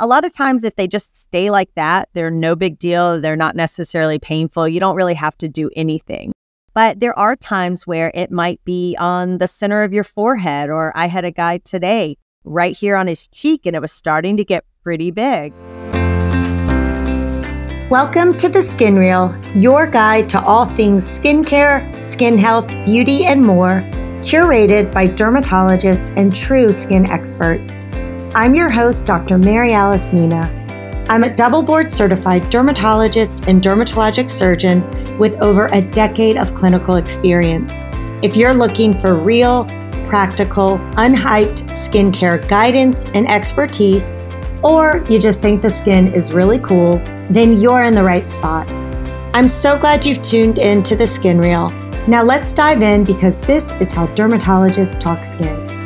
a lot of times, if they just stay like that, they're no big deal. They're not necessarily painful. You don't really have to do anything. But there are times where it might be on the center of your forehead, or I had a guy today right here on his cheek and it was starting to get pretty big. Welcome to the Skin Real, your guide to all things skincare, skin health, beauty, and more, curated by dermatologists and true skin experts. I'm your host, Dr. Mary Alice Mina. I'm a double board certified dermatologist and dermatologic surgeon with over a decade of clinical experience. If you're looking for real, practical, unhyped skincare guidance and expertise, or you just think the skin is really cool, then you're in the right spot. I'm so glad you've tuned in to the Skin Real. Now let's dive in because this is how dermatologists talk skin.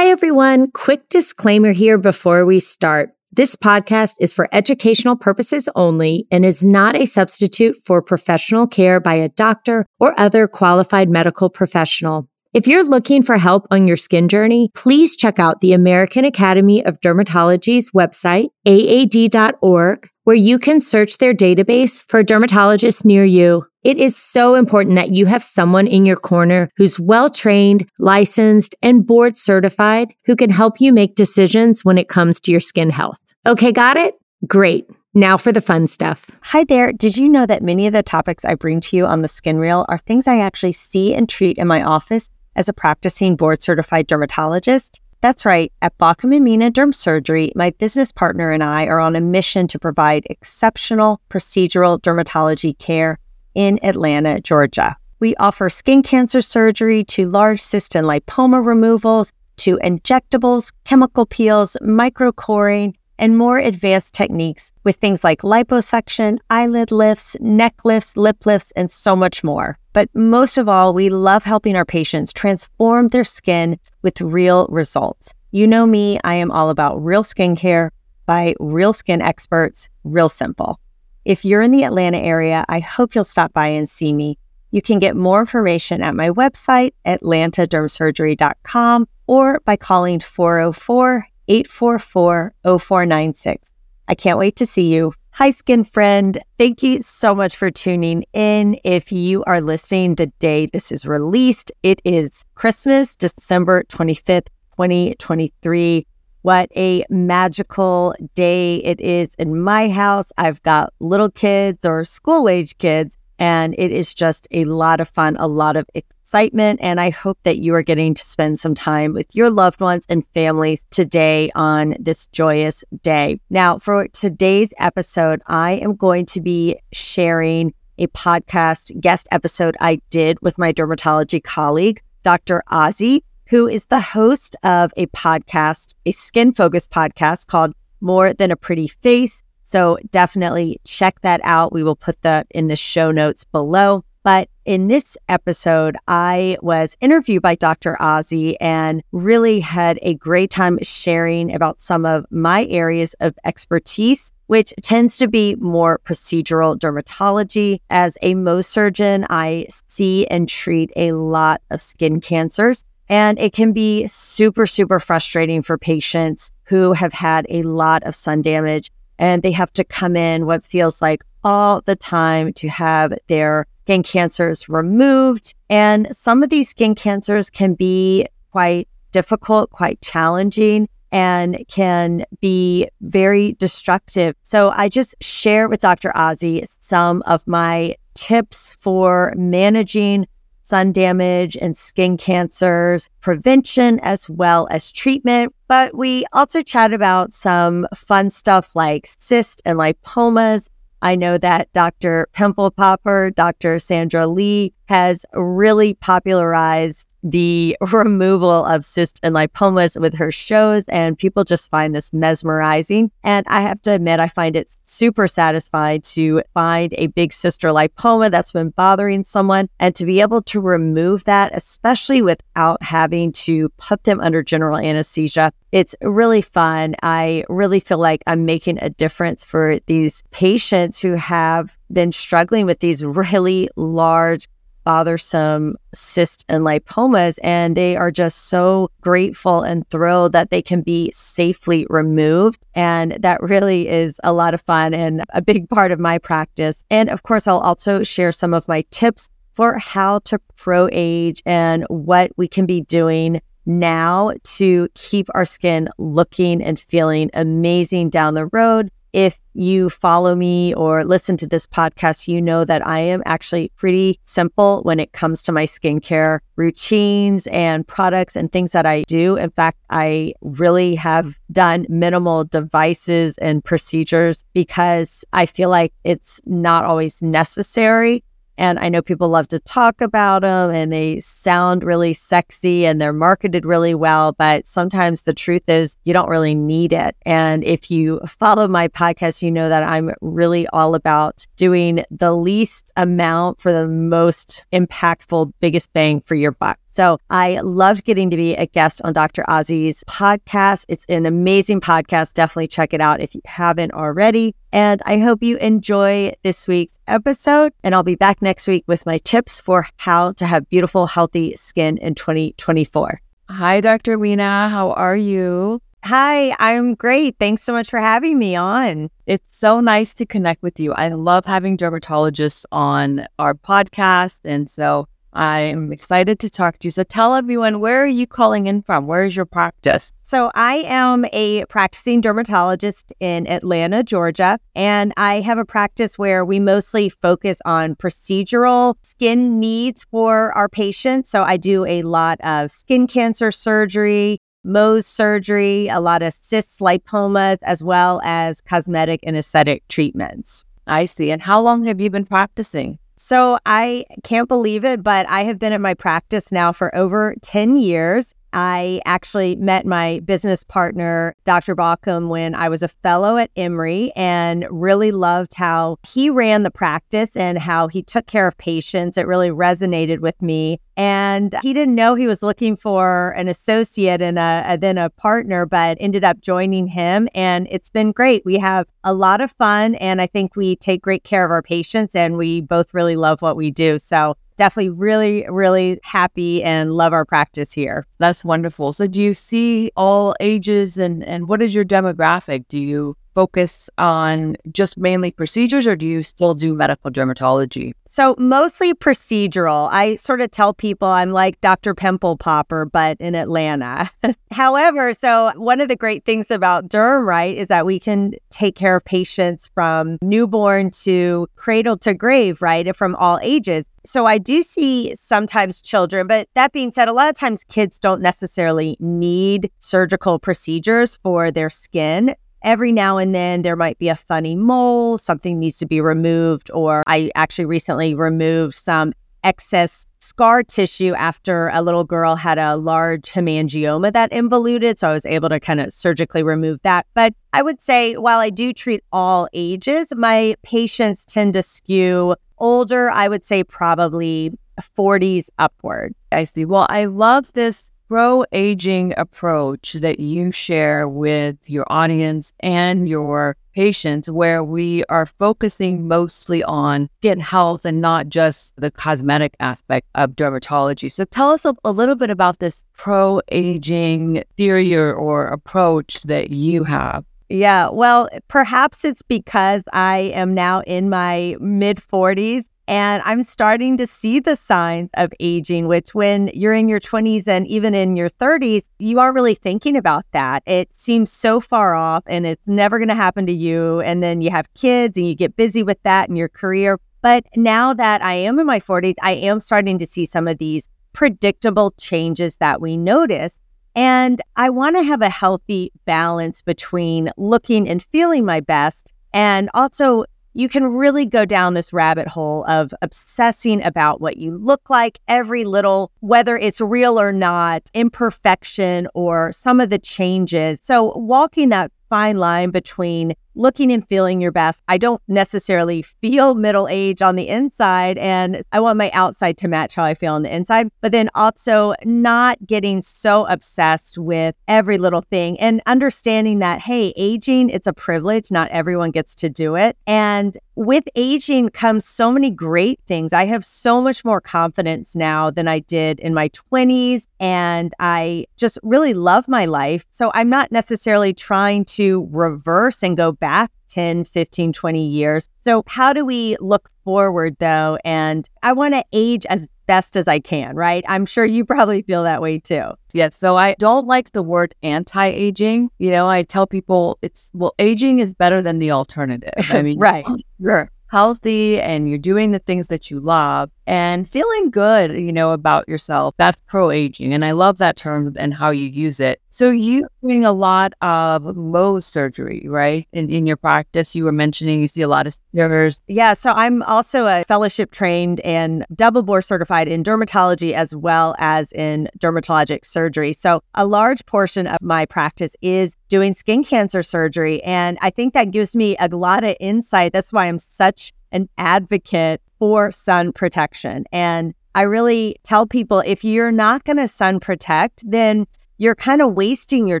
Everyone. Quick disclaimer here before we start. This podcast is for educational purposes only and is not a substitute for professional care by a doctor or other qualified medical professional. If you're looking for help on your skin journey, please check out the American Academy of Dermatology's website, aad.org, where you can search their database for dermatologists near you. It is so important that you have someone in your corner who's well trained, licensed, and board certified who can help you make decisions when it comes to your skin health. Okay, got it? Great. Now for the fun stuff. Hi there. Did you know that many of the topics I bring to you on the Skin Real are things I actually see and treat in my office as a practicing board certified dermatologist? That's right. At Baucom and Mina Derm Surgery, my business partner and I are on a mission to provide exceptional procedural dermatology care in Atlanta, Georgia. We offer skin cancer surgery to large cyst and lipoma removals, to injectables, chemical peels, microcoring, and more advanced techniques with things like liposuction, eyelid lifts, neck lifts, lip lifts, and so much more. But most of all, we love helping our patients transform their skin with real results. You know me, I am all about real skincare by real skin experts, real simple. If you're in the Atlanta area, I hope you'll stop by and see me. You can get more information at my website, atlantadermsurgery.com, or by calling 404 844 0496. I can't wait to see you. Hi, skin friend. Thank you so much for tuning in. If you are listening the day this is released, it is Christmas, December 25th, 2023. What a magical day it is in my house. I've got little kids or school age kids, and it is just a lot of fun, a lot of excitement. And I hope that you are getting to spend some time with your loved ones and families today on this joyous day. Now, for today's episode, I am going to be sharing a podcast guest episode I did with my dermatology colleague, Dr. Azi who is the host of a podcast, a skin focused podcast called More Than a Pretty Face. So definitely check that out. We will put that in the show notes below. But in this episode, I was interviewed by Dr. Azi and really had a great time sharing about some of my areas of expertise, which tends to be more procedural dermatology. As a Mohs surgeon, I see and treat a lot of skin cancers. And it can be super, super frustrating for patients who have had a lot of sun damage and they have to come in what feels like all the time to have their skin cancers removed. And some of these skin cancers can be quite difficult, quite challenging, and can be very destructive. So I just share with Dr. Azi some of my tips for managing sun damage and skin cancers, prevention as well as treatment. But we also chat about some fun stuff like cysts and lipomas. I know that Dr. Pimple Popper, Dr. Sandra Lee, has really popularized the removal of cysts and lipomas with her shows, and people just find this mesmerizing. And I have to admit, I find it super satisfying to find a big cyst or lipoma that's been bothering someone and to be able to remove that, especially without having to put them under general anesthesia. It's really fun. I really feel like I'm making a difference for these patients who have been struggling with these really large bothersome cysts and lipomas. And they are just so grateful and thrilled that they can be safely removed. And that really is a lot of fun and a big part of my practice. And of course, I'll also share some of my tips for how to pro age and what we can be doing now to keep our skin looking and feeling amazing down the road if you follow me or listen to this podcast, you know that I am actually pretty simple when it comes to my skincare routines and products and things that I do. In fact, I really have done minimal devices and procedures because I feel like it's not always necessary. And I know people love to talk about them and they sound really sexy and they're marketed really well. But sometimes the truth is you don't really need it. And if you follow my podcast, you know that I'm really all about doing the least amount for the most impactful, biggest bang for your buck. So I loved getting to be a guest on Dr. Azi's podcast. It's an amazing podcast. Definitely check it out if you haven't already. And I hope you enjoy this week's episode. And I'll be back next week with my tips for how to have beautiful, healthy skin in 2024. Hi, Dr. Mina. How are you? Hi, I'm great. Thanks so much for having me on. It's so nice to connect with you. I love having dermatologists on our podcast. And so I'm excited to talk to you. So tell everyone, where are you calling in from? Where is your practice? So I am a practicing dermatologist in Atlanta, Georgia, and I have a practice where we mostly focus on procedural skin needs for our patients. So I do a lot of skin cancer surgery, Mohs surgery, a lot of cysts, lipomas, as well as cosmetic and aesthetic treatments. I see. And how long have you been practicing? So I can't believe it, but I have been at my practice now for over 10 years. I actually met my business partner, Dr. Baucom, when I was a fellow at Emory and really loved how he ran the practice and how he took care of patients. It really resonated with me. And he didn't know he was looking for an associate and a, a, then a partner, but ended up joining him. And it's been great. We have a lot of fun. And I think we take great care of our patients and we both really love what we do. So definitely really, really happy and love our practice here. That's wonderful. So do you see all ages and, and what is your demographic? Do you focus on just mainly procedures or do you still do medical dermatology? So, mostly procedural. I sort of tell people I'm like Dr. Pimple Popper, but in Atlanta. However, so one of the great things about derm, right, is that we can take care of patients from newborn to cradle to grave, right, from all ages. So I do see sometimes children, but that being said, a lot of times kids don't necessarily need surgical procedures for their skin every now and then there might be a funny mole, something needs to be removed, or I actually recently removed some excess scar tissue after a little girl had a large hemangioma that involuted. So I was able to kind of surgically remove that. But I would say while I do treat all ages, my patients tend to skew older. I would say probably 40s upward. I see. Well, I love this pro aging approach that you share with your audience and your patients, where we are focusing mostly on skin health and not just the cosmetic aspect of dermatology. So, tell us a, a little bit about this pro aging theory or, or approach that you have. Yeah, well, perhaps it's because I am now in my mid 40s and I'm starting to see the signs of aging, which when you're in your 20s and even in your 30s, you aren't really thinking about that. It seems so far off and it's never going to happen to you. And then you have kids and you get busy with that in your career. But now that I am in my 40s, I am starting to see some of these predictable changes that we notice. And I want to have a healthy balance between looking and feeling my best and also you can really go down this rabbit hole of obsessing about what you look like, every little, whether it's real or not, imperfection or some of the changes. So, walking that fine line between looking and feeling your best. I don't necessarily feel middle age on the inside, and I want my outside to match how I feel on the inside. But then also not getting so obsessed with every little thing and understanding that, hey, aging, it's a privilege. Not everyone gets to do it. And with aging comes so many great things. I have so much more confidence now than I did in my 20s. And I just really love my life. So I'm not necessarily trying to reverse and go back 10, 15, 20 years. So, how do we look forward though? And I want to age as best as I can, right? I'm sure you probably feel that way too. Yes. So, I don't like the word anti aging. You know, I tell people it's, well, aging is better than the alternative. I mean, right. Sure healthy and you're doing the things that you love and feeling good, you know, about yourself. That's pro aging. And I love that term and how you use it. So you're doing a lot of Mohs surgery, right? In, in your practice, you were mentioning you see a lot of sugars. Yeah. So I'm also a fellowship trained and double board certified in dermatology as well as in dermatologic surgery. So a large portion of my practice is doing skin cancer surgery. And I think that gives me a lot of insight. That's why I'm such an advocate for sun protection. And I really tell people if you're not going to sun protect, then you're kind of wasting your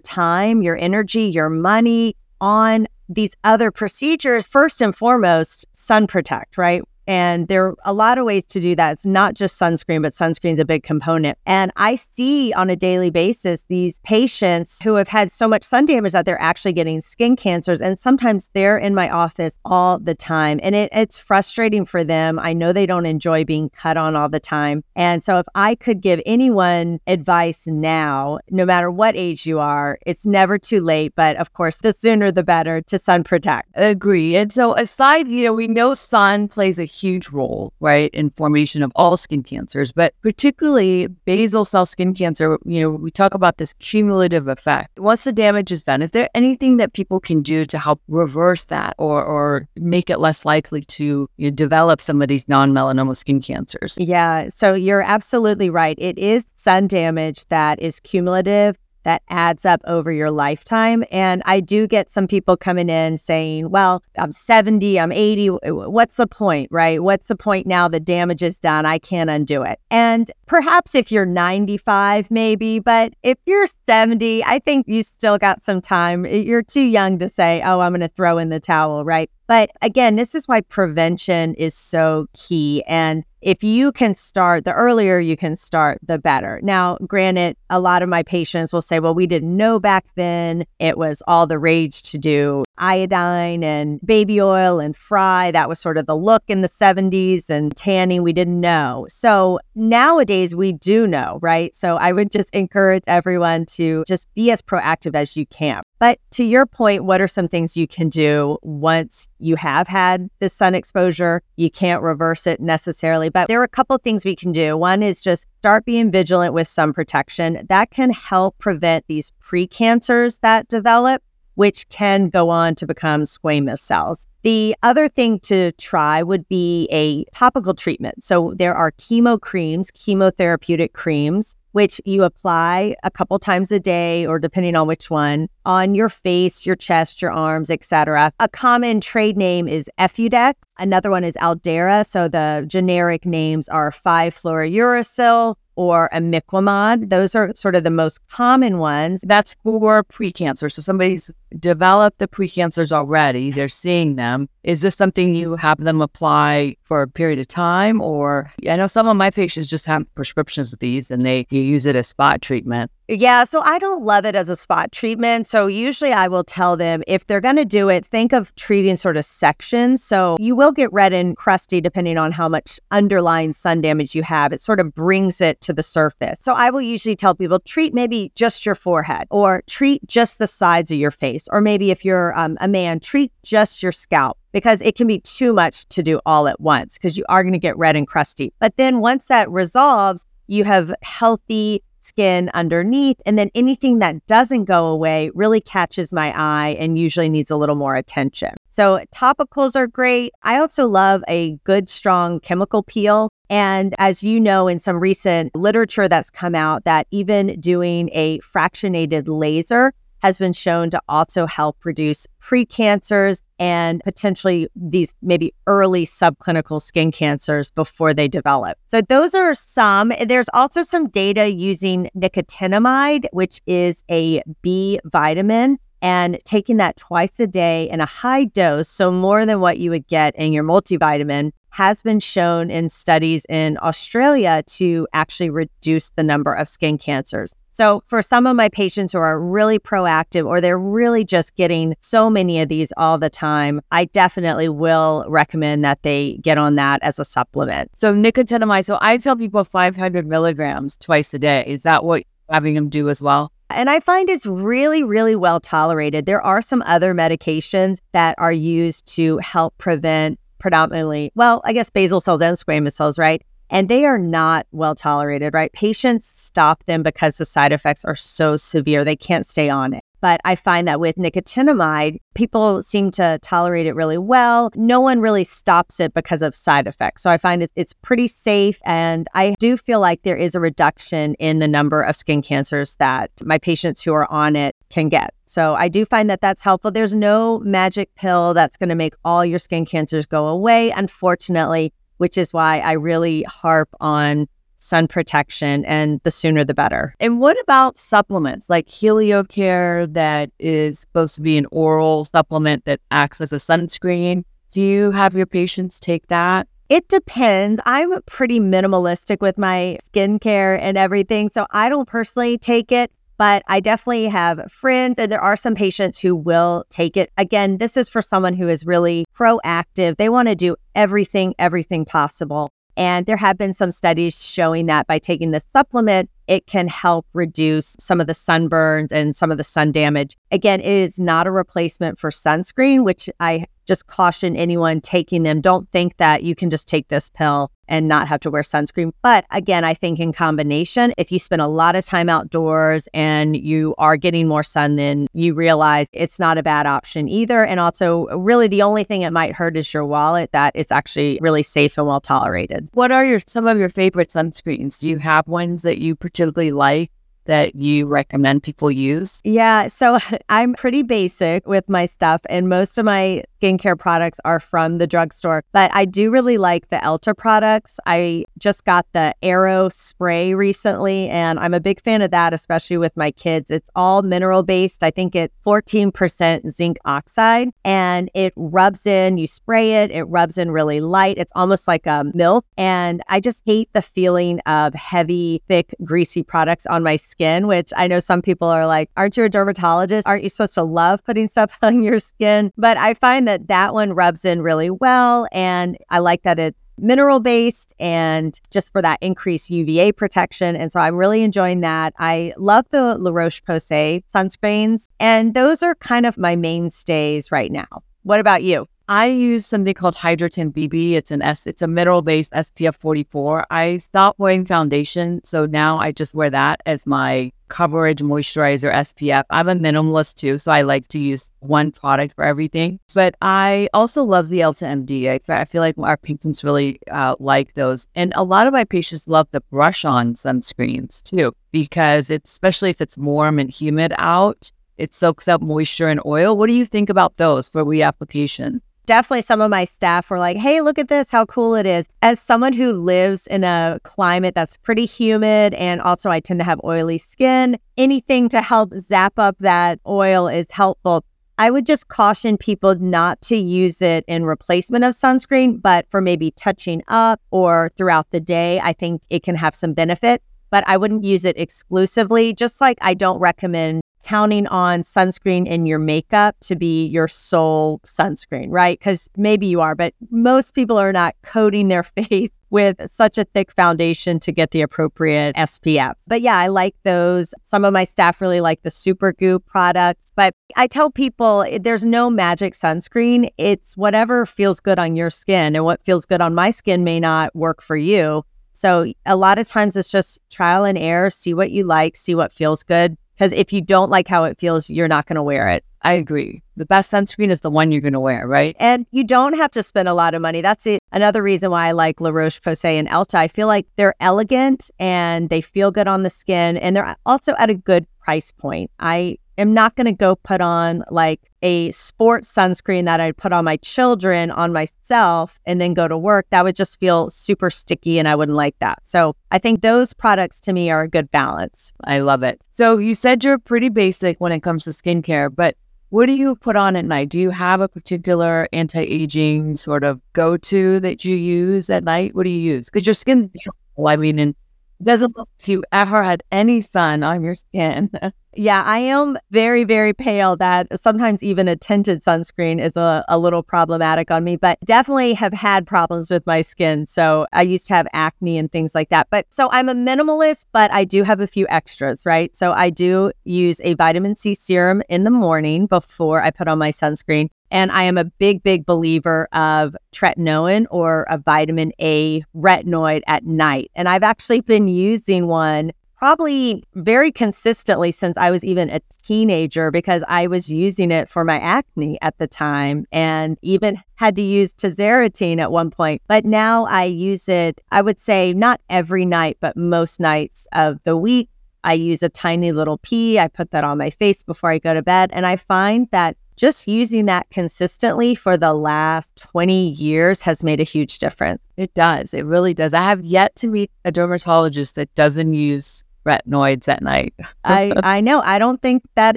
time, your energy, your money on these other procedures. First and foremost, sun protect, right? And there are a lot of ways to do that. It's not just sunscreen, but sunscreen's a big component. And I see on a daily basis these patients who have had so much sun damage that they're actually getting skin cancers. And sometimes they're in my office all the time. And it, it's frustrating for them. I know they don't enjoy being cut on all the time. And so if I could give anyone advice now, no matter what age you are, it's never too late. But of course, the sooner the better to sun protect. Agree. And so aside, you know, we know sun plays a huge role, right, in formation of all skin cancers, but particularly basal cell skin cancer. You know, we talk about this cumulative effect. Once the damage is done, is there anything that people can do to help reverse that or, or make it less likely to you know, develop some of these non melanoma skin cancers? Yeah. So you're absolutely right. It is sun damage that is cumulative that adds up over your lifetime. And I do get some people coming in saying, well, I'm 70, I'm 80. What's the point, right? What's the point now? The damage is done. I can't undo it. And perhaps if you're 95, maybe, but if you're 70, I think you still got some time. You're too young to say, oh, I'm going to throw in the towel, right? But again, this is why prevention is so key. And if you can start, the earlier you can start, the better. Now, granted, a lot of my patients will say, well, we didn't know back then. It was all the rage to do iodine and baby oil and fry. That was sort of the look in the 70s and tanning. We didn't know. So nowadays we do know, right? So I would just encourage everyone to just be as proactive as you can. But to your point, what are some things you can do once you have had the sun exposure? You can't reverse it necessarily, but there are a couple things we can do. One is just start being vigilant with sun protection. That can help prevent these precancers that develop which can go on to become squamous cells. The other thing to try would be a topical treatment. So there are chemo creams, chemotherapeutic creams, which you apply a couple times a day or depending on which one on your face, your chest, your arms, etc. A common trade name is Efudex. Another one is Aldara. So the generic names are 5-fluorouracil, or imiquimod. Those are sort of the most common ones. That's for precancer. So somebody's developed the precancers already, they're seeing them. Is this something you have them apply for a period of time? Or I know some of my patients just have prescriptions of these and they use it as spot treatment. Yeah, so I don't love it as a spot treatment. So usually I will tell them if they're going to do it, think of treating sort of sections. So you will get red and crusty depending on how much underlying sun damage you have. It sort of brings it to the surface. So I will usually tell people treat maybe just your forehead or treat just the sides of your face. Or maybe if you're um, a man, treat just your scalp because it can be too much to do all at once because you are going to get red and crusty. But then once that resolves, you have healthy skin underneath. And then anything that doesn't go away really catches my eye and usually needs a little more attention. So topicals are great. I also love a good, strong chemical peel. And as you know, in some recent literature that's come out, that even doing a fractionated laser has been shown to also help reduce precancers and potentially these maybe early subclinical skin cancers before they develop. So those are some. There's also some data using nicotinamide, which is a B vitamin and taking that twice a day in a high dose, so more than what you would get in your multivitamin, has been shown in studies in Australia to actually reduce the number of skin cancers. So, for some of my patients who are really proactive or they're really just getting so many of these all the time, I definitely will recommend that they get on that as a supplement. So, nicotinamide, so I tell people 500 milligrams twice a day. Is that what having them do as well? And I find it's really, really well tolerated. There are some other medications that are used to help prevent predominantly, well, I guess basal cells and squamous cells, right? And they are not well tolerated, right? Patients stop them because the side effects are so severe, they can't stay on it. But I find that with nicotinamide, people seem to tolerate it really well. No one really stops it because of side effects. So I find it, it's pretty safe. And I do feel like there is a reduction in the number of skin cancers that my patients who are on it can get. So I do find that that's helpful. There's no magic pill that's going to make all your skin cancers go away, unfortunately, which is why I really harp on sun protection and the sooner the better. And what about supplements like HelioCare that is supposed to be an oral supplement that acts as a sunscreen? Do you have your patients take that? It depends. I'm pretty minimalistic with my skincare and everything. So I don't personally take it, but I definitely have friends and there are some patients who will take it. Again, this is for someone who is really proactive. They want to do everything, everything possible. And there have been some studies showing that by taking the supplement, it can help reduce some of the sunburns and some of the sun damage. Again, it is not a replacement for sunscreen, which I just caution anyone taking them. Don't think that you can just take this pill and not have to wear sunscreen. But again, I think in combination, if you spend a lot of time outdoors and you are getting more sun, than you realize it's not a bad option either. And also, really, the only thing it might hurt is your wallet, that it's actually really safe and well tolerated. What are your some of your favorite sunscreens? Do you have ones that you particularly like? That you recommend people use? Yeah, so I'm pretty basic with my stuff, and most of my skincare products are from the drugstore, but I do really like the Elta products. I just got the Aero spray recently, and I'm a big fan of that, especially with my kids. It's all mineral based. I think it's 14% zinc oxide, and it rubs in, you spray it, it rubs in really light. It's almost like a milk. And I just hate the feeling of heavy, thick, greasy products on my skin, which I know some people are like, Aren't you a dermatologist? Aren't you supposed to love putting stuff on your skin? But I find that that one rubs in really well. And I like that it's mineral based and just for that increased UVA protection. And so I'm really enjoying that. I love the La Roche Posay sunscreens, and those are kind of my mainstays right now. What about you? I use something called Hydrotin BB. It's an S. It's a mineral based SPF 44. I stopped wearing foundation, so now I just wear that as my coverage moisturizer SPF. I'm a minimalist too, so I like to use one product for everything. But I also love the Elta MD. I, I feel like our patients really uh, like those, and a lot of my patients love the brush on sunscreens too because it's especially if it's warm and humid out. It soaks up moisture and oil. What do you think about those for reapplication? Definitely some of my staff were like, hey, look at this, how cool it is. As someone who lives in a climate that's pretty humid, and also I tend to have oily skin, anything to help zap up that oil is helpful. I would just caution people not to use it in replacement of sunscreen, but for maybe touching up or throughout the day, I think it can have some benefit. But I wouldn't use it exclusively, just like I don't recommend counting on sunscreen in your makeup to be your sole sunscreen, right? Because maybe you are, but most people are not coating their face with such a thick foundation to get the appropriate SPF. But yeah, I like those. Some of my staff really like the Supergoop products. But I tell people eh, there's no magic sunscreen. It's whatever feels good on your skin, and what feels good on my skin may not work for you. So a lot of times it's just trial and error, see what you like, see what feels good. Because if you don't like how it feels, you're not going to wear it. I agree. The best sunscreen is the one you're going to wear, right? And you don't have to spend a lot of money. That's it. Another reason why I like La Roche Posay and Elta. I feel like they're elegant and they feel good on the skin and they're also at a good price point. I am not going to go put on like a sports sunscreen that I'd put on my children on myself and then go to work. That would just feel super sticky and I wouldn't like that. So I think those products to me are a good balance. I love it. So you said you're pretty basic when it comes to skincare, but what do you put on at night? Do you have a particular anti aging sort of go to that you use at night? What do you use? Because your skin's beautiful. I mean, and doesn't look like you ever had any sun on your skin. yeah, I am very, very pale. That sometimes even a tinted sunscreen is a, a little problematic on me, but definitely have had problems with my skin. So I used to have acne and things like that. But so I'm a minimalist, but I do have a few extras, right? So I do use a vitamin C serum in the morning before I put on my sunscreen. And I am a big, big believer of tretinoin or a vitamin A retinoid at night. And I've actually been using one probably very consistently since I was even a teenager because I was using it for my acne at the time and even had to use tazarotene at one point. But now I use it, I would say not every night, but most nights of the week. I use a tiny little pea. I put that on my face before I go to bed. And I find that just using that consistently for the last 20 years has made a huge difference. It does. It really does. I have yet to meet a dermatologist that doesn't use retinoids at night. I, I know. I don't think that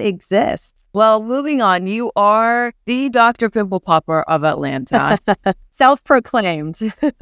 exists. Well, moving on, you are the Dr. Pimple Popper of Atlanta. Self proclaimed.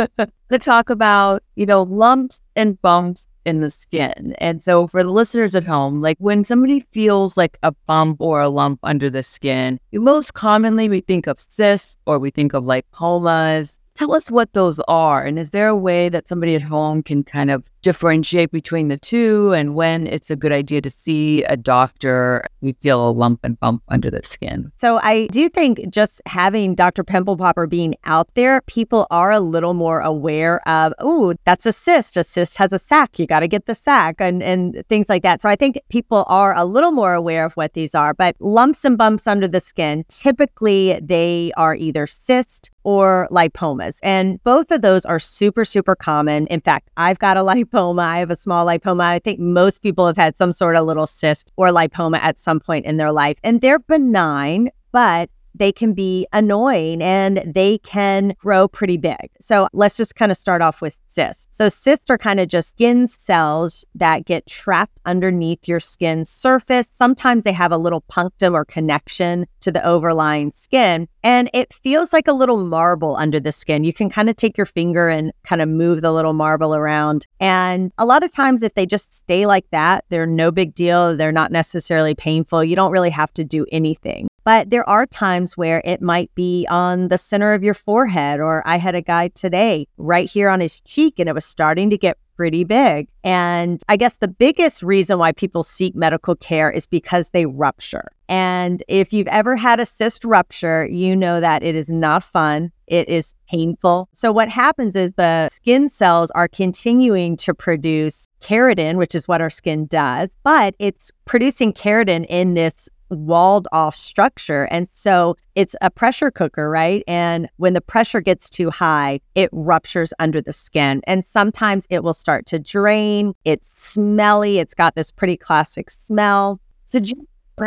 Let's talk about, you know, lumps and bumps in the skin. And so for the listeners at home, like when somebody feels like a bump or a lump under the skin, most commonly we think of cysts or we think of lipomas Tell us what those are. And is there a way that somebody at home can kind of differentiate between the two and when it's a good idea to see a doctor? We feel a lump and bump under the skin. So I do think just having Dr. Pimple Popper being out there, people are a little more aware of, oh, that's a cyst. A cyst has a sac. You got to get the sac and, and things like that. So I think people are a little more aware of what these are. But lumps and bumps under the skin, typically they are either cyst or lipomas. And both of those are super, super common. In fact, I've got a lipoma. I have a small lipoma. I think most people have had some sort of little cyst or lipoma at some point in their life, and they're benign, but they can be annoying and they can grow pretty big. So let's just kind of start off with cysts. So cysts are kind of just skin cells that get trapped underneath your skin surface. Sometimes they have a little punctum or connection to the overlying skin and it feels like a little marble under the skin. You can kind of take your finger and kind of move the little marble around. And a lot of times if they just stay like that, they're no big deal. They're not necessarily painful. You don't really have to do anything. But there are times where it might be on the center of your forehead, or I had a guy today right here on his cheek and it was starting to get pretty big. And I guess the biggest reason why people seek medical care is because they rupture. And if you've ever had a cyst rupture, you know that it is not fun. It is painful. So, what happens is the skin cells are continuing to produce keratin, which is what our skin does, but it's producing keratin in this walled off structure. And so it's a pressure cooker, right? And when the pressure gets too high, it ruptures under the skin. And sometimes it will start to drain. It's smelly. It's got this pretty classic smell. So,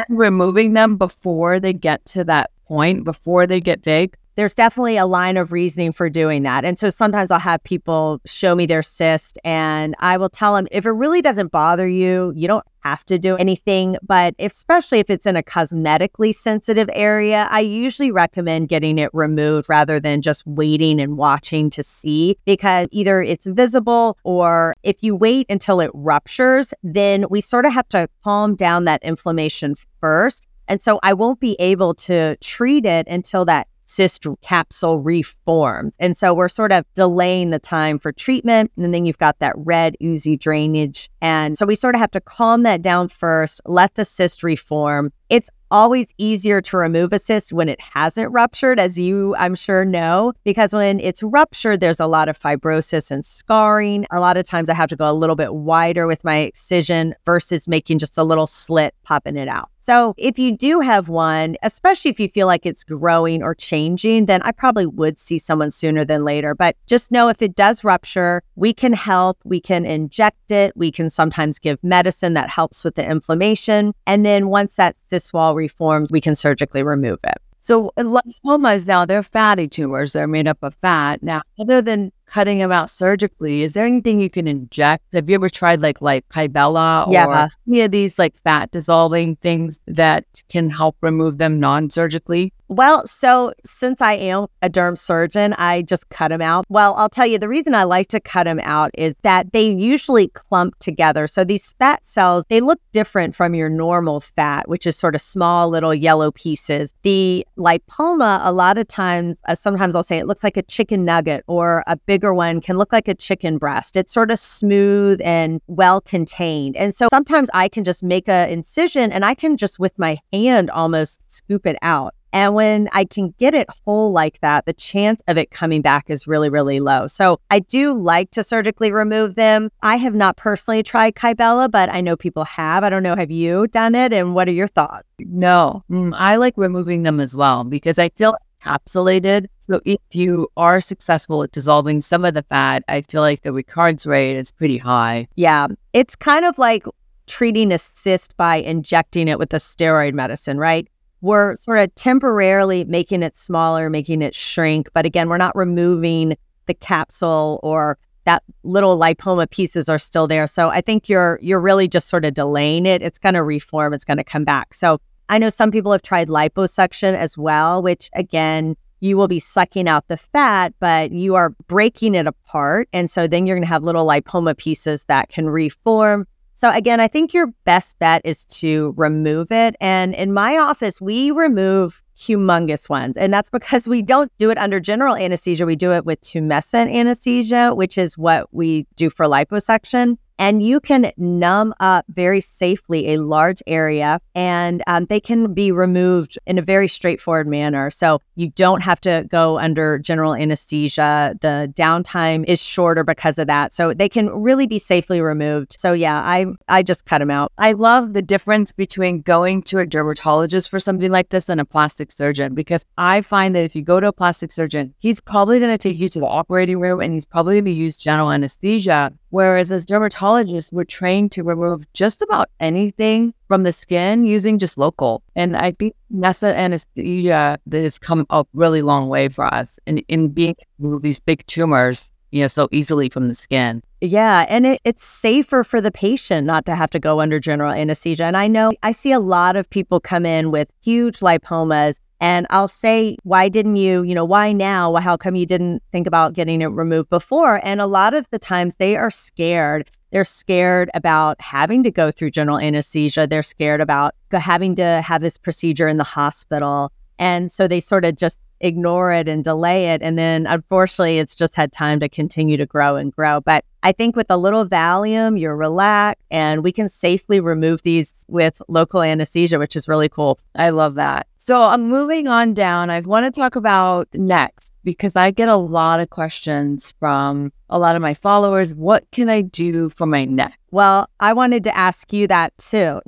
removing them before they get to that point, before they get big? there's definitely a line of reasoning for doing that. And so sometimes I'll have people show me their cyst and I will tell them if it really doesn't bother you, you don't have to do anything. But especially if it's in a cosmetically sensitive area, I usually recommend getting it removed rather than just waiting and watching to see because either it's visible or if you wait until it ruptures, then we sort of have to calm down that inflammation first. And so I won't be able to treat it until that cyst capsule reforms. And so we're sort of delaying the time for treatment. And then you've got that red, oozy drainage. And so we sort of have to calm that down first, let the cyst reform. It's always easier to remove a cyst when it hasn't ruptured, as you, I'm sure, know, because when it's ruptured, there's a lot of fibrosis and scarring. A lot of times I have to go a little bit wider with my excision versus making just a little slit, popping it out. So, if you do have one, especially if you feel like it's growing or changing, then I probably would see someone sooner than later. But just know if it does rupture, we can help. We can inject it. We can sometimes give medicine that helps with the inflammation. And then once that this wall reforms, we can surgically remove it. So lipomas now they're fatty tumors. They're made up of fat. Now, other than cutting them out surgically, is there anything you can inject? Have you ever tried like like Kybella or Yeah. any of these like fat dissolving things that can help remove them non-surgically? Well, so since I am a derm surgeon, I just cut them out. Well, I'll tell you the reason I like to cut them out is that they usually clump together. So these fat cells, they look different from your normal fat, which is sort of small little yellow pieces. The lipoma, a lot of times, uh, sometimes I'll say it looks like a chicken nugget or a bigger one can look like a chicken breast. It's sort of smooth and well contained. And so sometimes I can just make a incision and I can just with my hand almost scoop it out. And when I can get it whole like that, the chance of it coming back is really, really low. So I do like to surgically remove them. I have not personally tried Kybella, but I know people have. I don't know. Have you done it? And what are your thoughts? No, Mm, I like removing them as well because I feel encapsulated. So if you are successful at dissolving some of the fat, I feel like the recurrence rate is pretty high. Yeah. It's kind of like treating a cyst by injecting it with a steroid medicine, right? We're sort of temporarily making it smaller, making it shrink. But again, we're not removing the capsule or that little lipoma pieces are still there. So I think you're you're really just sort of delaying it. It's going to reform, it's going to come back. So I know some people have tried liposuction as well, which again, you will be sucking out the fat, but you are breaking it apart. And so then you're going to have little lipoma pieces that can reform. So again, I think your best bet is to remove it. And in my office, we remove humongous ones. And that's because we don't do it under general anesthesia. We do it with tumescent anesthesia, which is what we do for liposuction. And you can numb up very safely a large area and um, they can be removed in a very straightforward manner. So you don't have to go under general anesthesia. The downtime is shorter because of that. So they can really be safely removed. So yeah, I, I just cut them out. I love the difference between going to a dermatologist for something like this and a plastic surgeon because I find that if you go to a plastic surgeon, he's probably going to take you to the operating room and he's probably going to use general anesthesia. Whereas as dermatologists, we're trained to remove just about anything from the skin using just local. And I think NASA anesthesia has come a really long way for us in, in being remove these big tumors, you know, so easily from the skin. Yeah, and it, it's safer for the patient not to have to go under general anesthesia. And I know I see a lot of people come in with huge lipomas, and I'll say, why didn't you, you know, why now? How come you didn't think about getting it removed before? And a lot of the times they are scared. They're scared about having to go through general anesthesia. They're scared about having to have this procedure in the hospital. And so they sort of just ignore it and delay it. And then unfortunately, it's just had time to continue to grow and grow. But I think with a little Valium, you're relaxed and we can safely remove these with local anesthesia, which is really cool. I love that. So I'm moving on down. I want to talk about next because I get a lot of questions from a lot of my followers. What can I do for my neck? Well, I wanted to ask you that too.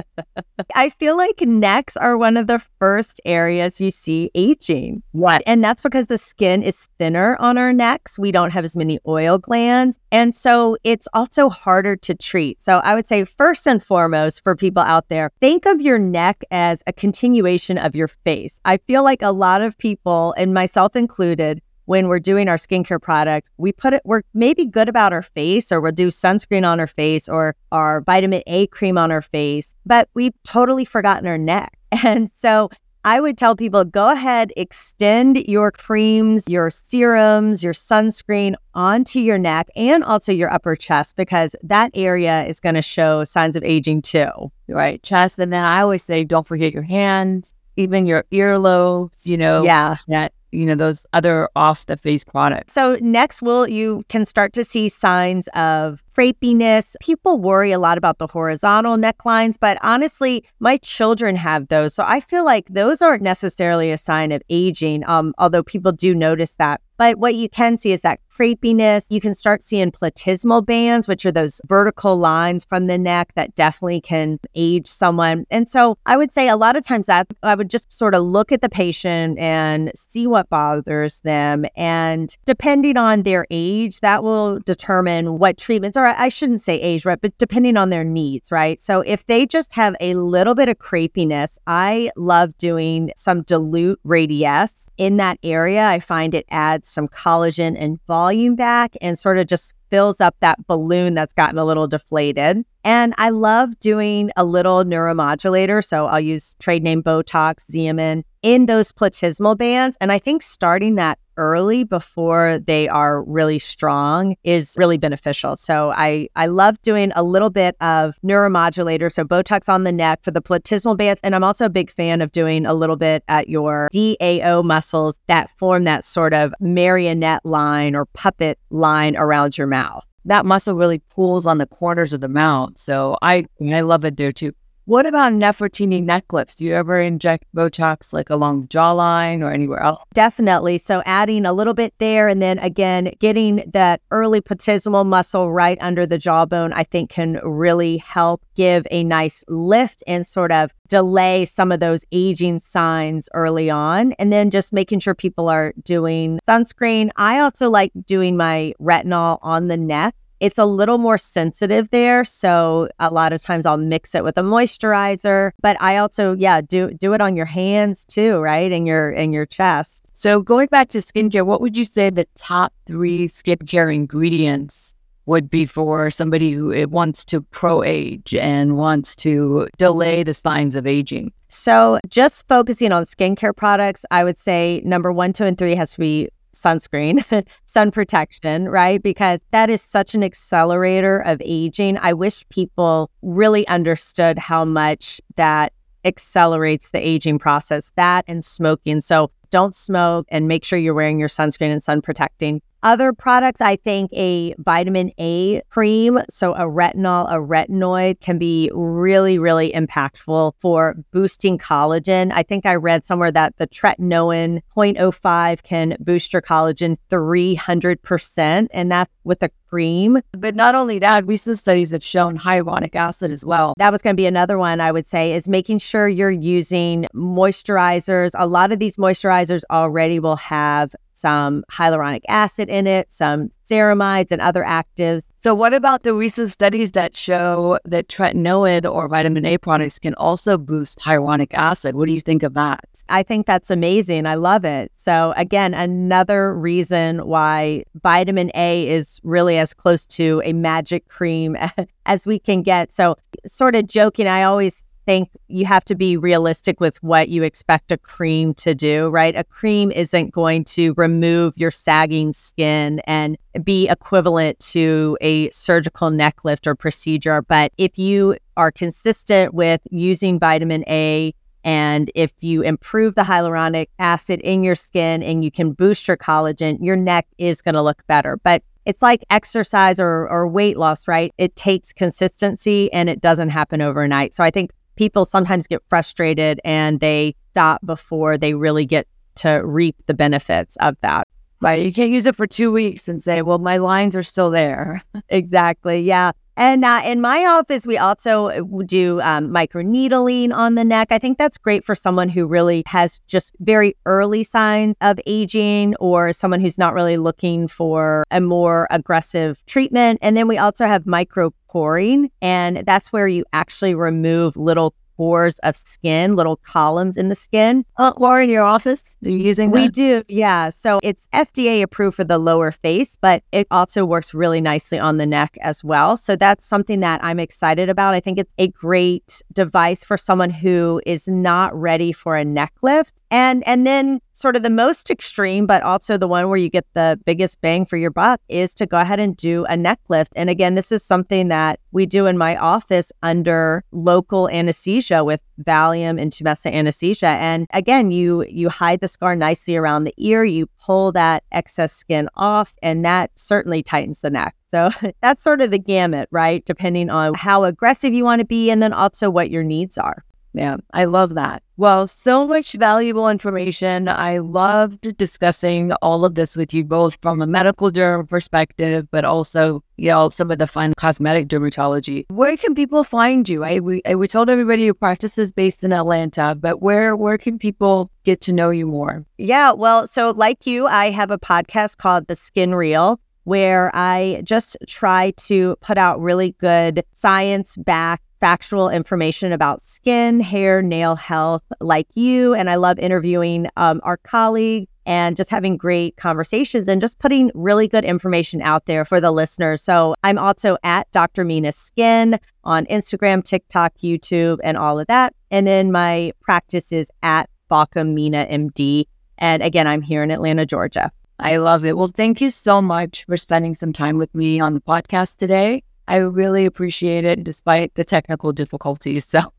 I feel like necks are one of the first areas you see aging. What? And that's because the skin is thinner on our necks. We don't have as many oil glands. And so it's also harder to treat. So I would say, first and foremost, for people out there, think of your neck as a continuation of your face. I feel like a lot of people, and myself included, when we're doing our skincare product, we put it, we're maybe good about our face or we'll do sunscreen on our face or our vitamin A cream on our face, but we've totally forgotten our neck. And so I would tell people go ahead, extend your creams, your serums, your sunscreen onto your neck and also your upper chest because that area is going to show signs of aging too. Right. Chest. And then I always say, don't forget your hands, even your earlobes, you know, Yeah. that, you know, those other off the face products. So next will you can start to see signs of crepiness. People worry a lot about the horizontal necklines, but honestly, my children have those. So I feel like those aren't necessarily a sign of aging, um, although people do notice that. But what you can see is that crepiness. You can start seeing platysmal bands, which are those vertical lines from the neck that definitely can age someone. And so I would say a lot of times that I would just sort of look at the patient and see what bothers them. And depending on their age, that will determine what treatments, or I shouldn't say age, right? But depending on their needs, right? So if they just have a little bit of crepiness, I love doing some dilute radiesse in that area. I find it adds some collagen and volume back and sort of just fills up that balloon that's gotten a little deflated. And I love doing a little neuromodulator. So I'll use trade name Botox, Xeomin in those platysmal bands. And I think starting that early before they are really strong is really beneficial. So I, I love doing a little bit of neuromodulator, so Botox on the neck for the platysmal bands. And I'm also a big fan of doing a little bit at your DAO muscles that form that sort of marionette line or puppet line around your mouth. That muscle really pulls on the corners of the mouth. So I I love it there too. What about Nefertiti neck lifts? Do you ever inject Botox like along the jawline or anywhere else? Definitely. So adding a little bit there and then again getting that early platysmal muscle right under the jawbone, I think can really help give a nice lift and sort of delay some of those aging signs early on. And then just making sure people are doing sunscreen. I also like doing my retinol on the neck it's a little more sensitive there. So a lot of times I'll mix it with a moisturizer, but I also, yeah, do do it on your hands too, right? And your and your chest. So going back to skincare, what would you say the top three skincare ingredients would be for somebody who eh, wants to pro age and wants to delay the signs of aging? So, just focusing on skincare products, I would say number one, two, and three has to be sunscreen, sun protection, right? Because that is such an accelerator of aging. I wish people really understood how much that accelerates the aging process, that and smoking. So don't smoke and make sure you're wearing your sunscreen and sun protecting. Other products, I think a vitamin A cream, so a retinol, a retinoid can be really, really impactful for boosting collagen. I think I read somewhere that the tretinoin 0.05 can boost your collagen 300%, and that's with a cream. But not only that, recent studies have shown hyaluronic acid as well. That was going to be another one I would say is making sure you're using moisturizers. A lot of these moisturizers already will have some hyaluronic acid in it, some ceramides and other actives. So, what about the recent studies that show that tretinoid or vitamin A products can also boost hyaluronic acid? What do you think of that? I think that's amazing. I love it. So, again, another reason why vitamin A is really as close to a magic cream as we can get. So, sort of joking, I always think you have to be realistic with what you expect a cream to do, right? A cream isn't going to remove your sagging skin and be equivalent to a surgical neck lift or procedure. But if you are consistent with using vitamin A, and if you improve the hyaluronic acid in your skin and you can boost your collagen, your neck is going to look better. But it's like exercise or, or weight loss, right? It takes consistency and it doesn't happen overnight. So I think people sometimes get frustrated and they stop before they really get to reap the benefits of that. Right. You can't use it for two weeks and say, well, my lines are still there. exactly. Yeah. And uh, in my office, we also uh, do um, microneedling on the neck. I think that's great for someone who really has just very early signs of aging or someone who's not really looking for a more aggressive treatment. And then we also have micro coring, and that's where you actually remove little pores of skin, little columns in the skin. Uh, or in your office, are you using We do, yeah. So it's FDA approved for the lower face, but it also works really nicely on the neck as well. So that's something that I'm excited about. I think it's a great device for someone who is not ready for a neck lift and and then sort of the most extreme, but also the one where you get the biggest bang for your buck is to go ahead and do a neck lift. And again, this is something that we do in my office under local anesthesia with Valium and tumescent anesthesia. And again, you you hide the scar nicely around the ear, you pull that excess skin off, and that certainly tightens the neck. So that's sort of the gamut, right? Depending on how aggressive you want to be and then also what your needs are. Yeah, I love that. Well, so much valuable information. I loved discussing all of this with you, both from a medical derm perspective, but also, you know, some of the fun cosmetic dermatology. Where can people find you? I we, I, we told everybody your practice is based in Atlanta, but where where can people get to know you more? Yeah, well, so like you, I have a podcast called The Skin Real where I just try to put out really good science backed factual information about skin, hair, nail health like you. And I love interviewing um, our colleagues and just having great conversations and just putting really good information out there for the listeners. So I'm also at Dr. Mina Skin on Instagram, TikTok, YouTube, and all of that. And then my practice is at Baucom Mina MD. And again, I'm here in Atlanta, Georgia. I love it. Well, thank you so much for spending some time with me on the podcast today. I really appreciate it despite the technical difficulties. So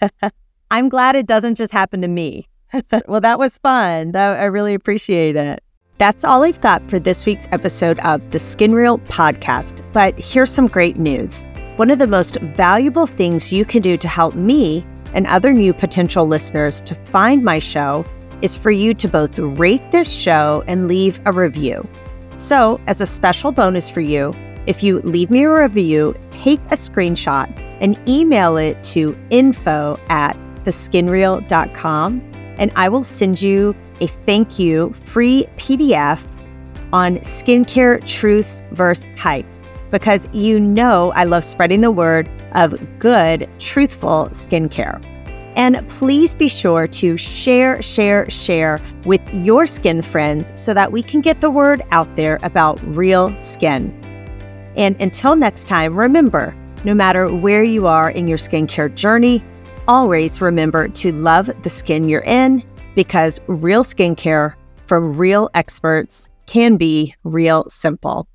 I'm glad it doesn't just happen to me. well, that was fun. That, I really appreciate it. That's all I've got for this week's episode of the Skin Real podcast. But here's some great news. One of the most valuable things you can do to help me and other new potential listeners to find my show is for you to both rate this show and leave a review. So, as a special bonus for you, if you leave me a review, take a screenshot and email it to info at theskinreal.com and I will send you a thank you free PDF on skincare truths versus hype because you know I love spreading the word of good, truthful skincare. And please be sure to share, share, share with your skin friends so that we can get the word out there about real skin. And until next time, remember no matter where you are in your skincare journey, always remember to love the skin you're in because real skincare from real experts can be real simple.